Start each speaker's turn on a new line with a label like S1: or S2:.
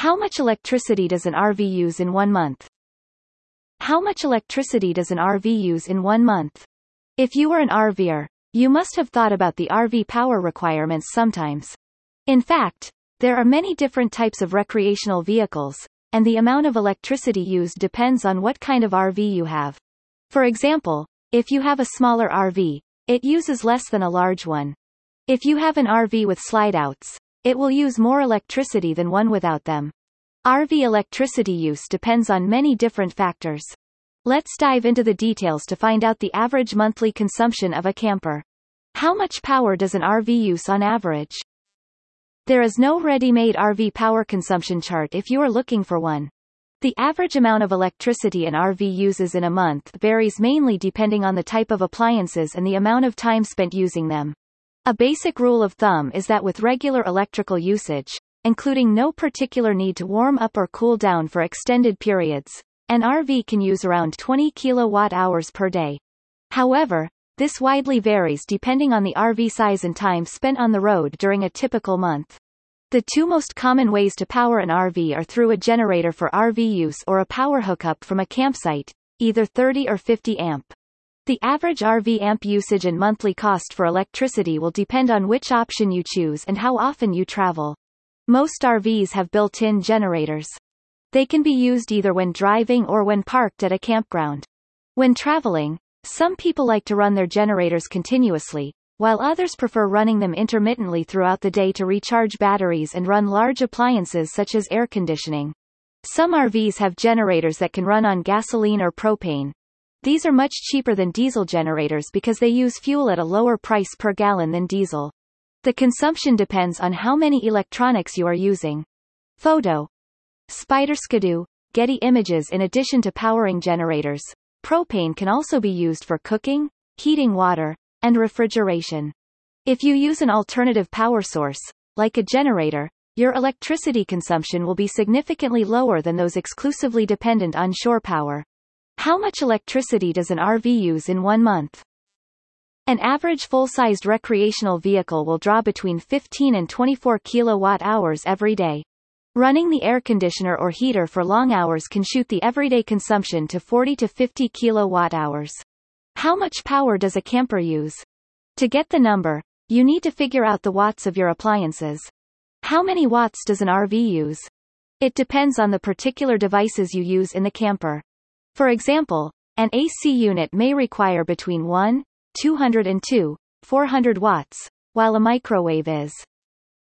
S1: How much electricity does an RV use in one month? How much electricity does an RV use in one month? If you are an RVer, you must have thought about the RV power requirements sometimes. In fact, there are many different types of recreational vehicles, and the amount of electricity used depends on what kind of RV you have. For example, if you have a smaller RV, it uses less than a large one. If you have an RV with slide-outs, it will use more electricity than one without them. RV electricity use depends on many different factors. Let's dive into the details to find out the average monthly consumption of a camper. How much power does an RV use on average? There is no ready-made RV power consumption chart if you are looking for one. The average amount of electricity an RV uses in a month varies mainly depending on the type of appliances and the amount of time spent using them. A basic rule of thumb is that with regular electrical usage, including no particular need to warm up or cool down for extended periods, an RV can use around 20 kilowatt hours per day. However, this widely varies depending on the RV size and time spent on the road during a typical month. The two most common ways to power an RV are through a generator for RV use or a power hookup from a campsite, either 30 or 50 amp. The average RV amp usage and monthly cost for electricity will depend on which option you choose and how often you travel. Most RVs have built-in generators. They can be used either when driving or when parked at a campground. When traveling, some people like to run their generators continuously, while others prefer running them intermittently throughout the day to recharge batteries and run large appliances such as air conditioning. Some RVs have generators that can run on gasoline or propane. These are much cheaper than diesel generators because they use fuel at a lower price per gallon than diesel. The consumption depends on how many electronics you are using. Photo. Spider Skidoo, Getty Images In addition to powering generators, propane can also be used for cooking, heating water, and refrigeration. If you use an alternative power source, like a generator, your electricity consumption will be significantly lower than those exclusively dependent on shore power. How much electricity does an RV use in one month? An average full-sized recreational vehicle will draw between 15 and 24 kilowatt hours every day. Running the air conditioner or heater for long hours can shoot the everyday consumption to 40 to 50 kilowatt hours. How much power does a camper use? To get the number, you need to figure out the watts of your appliances. How many watts does an RV use? It depends on the particular devices you use in the camper. For example, an AC unit may require between 1, 202, 400 watts, while a microwave is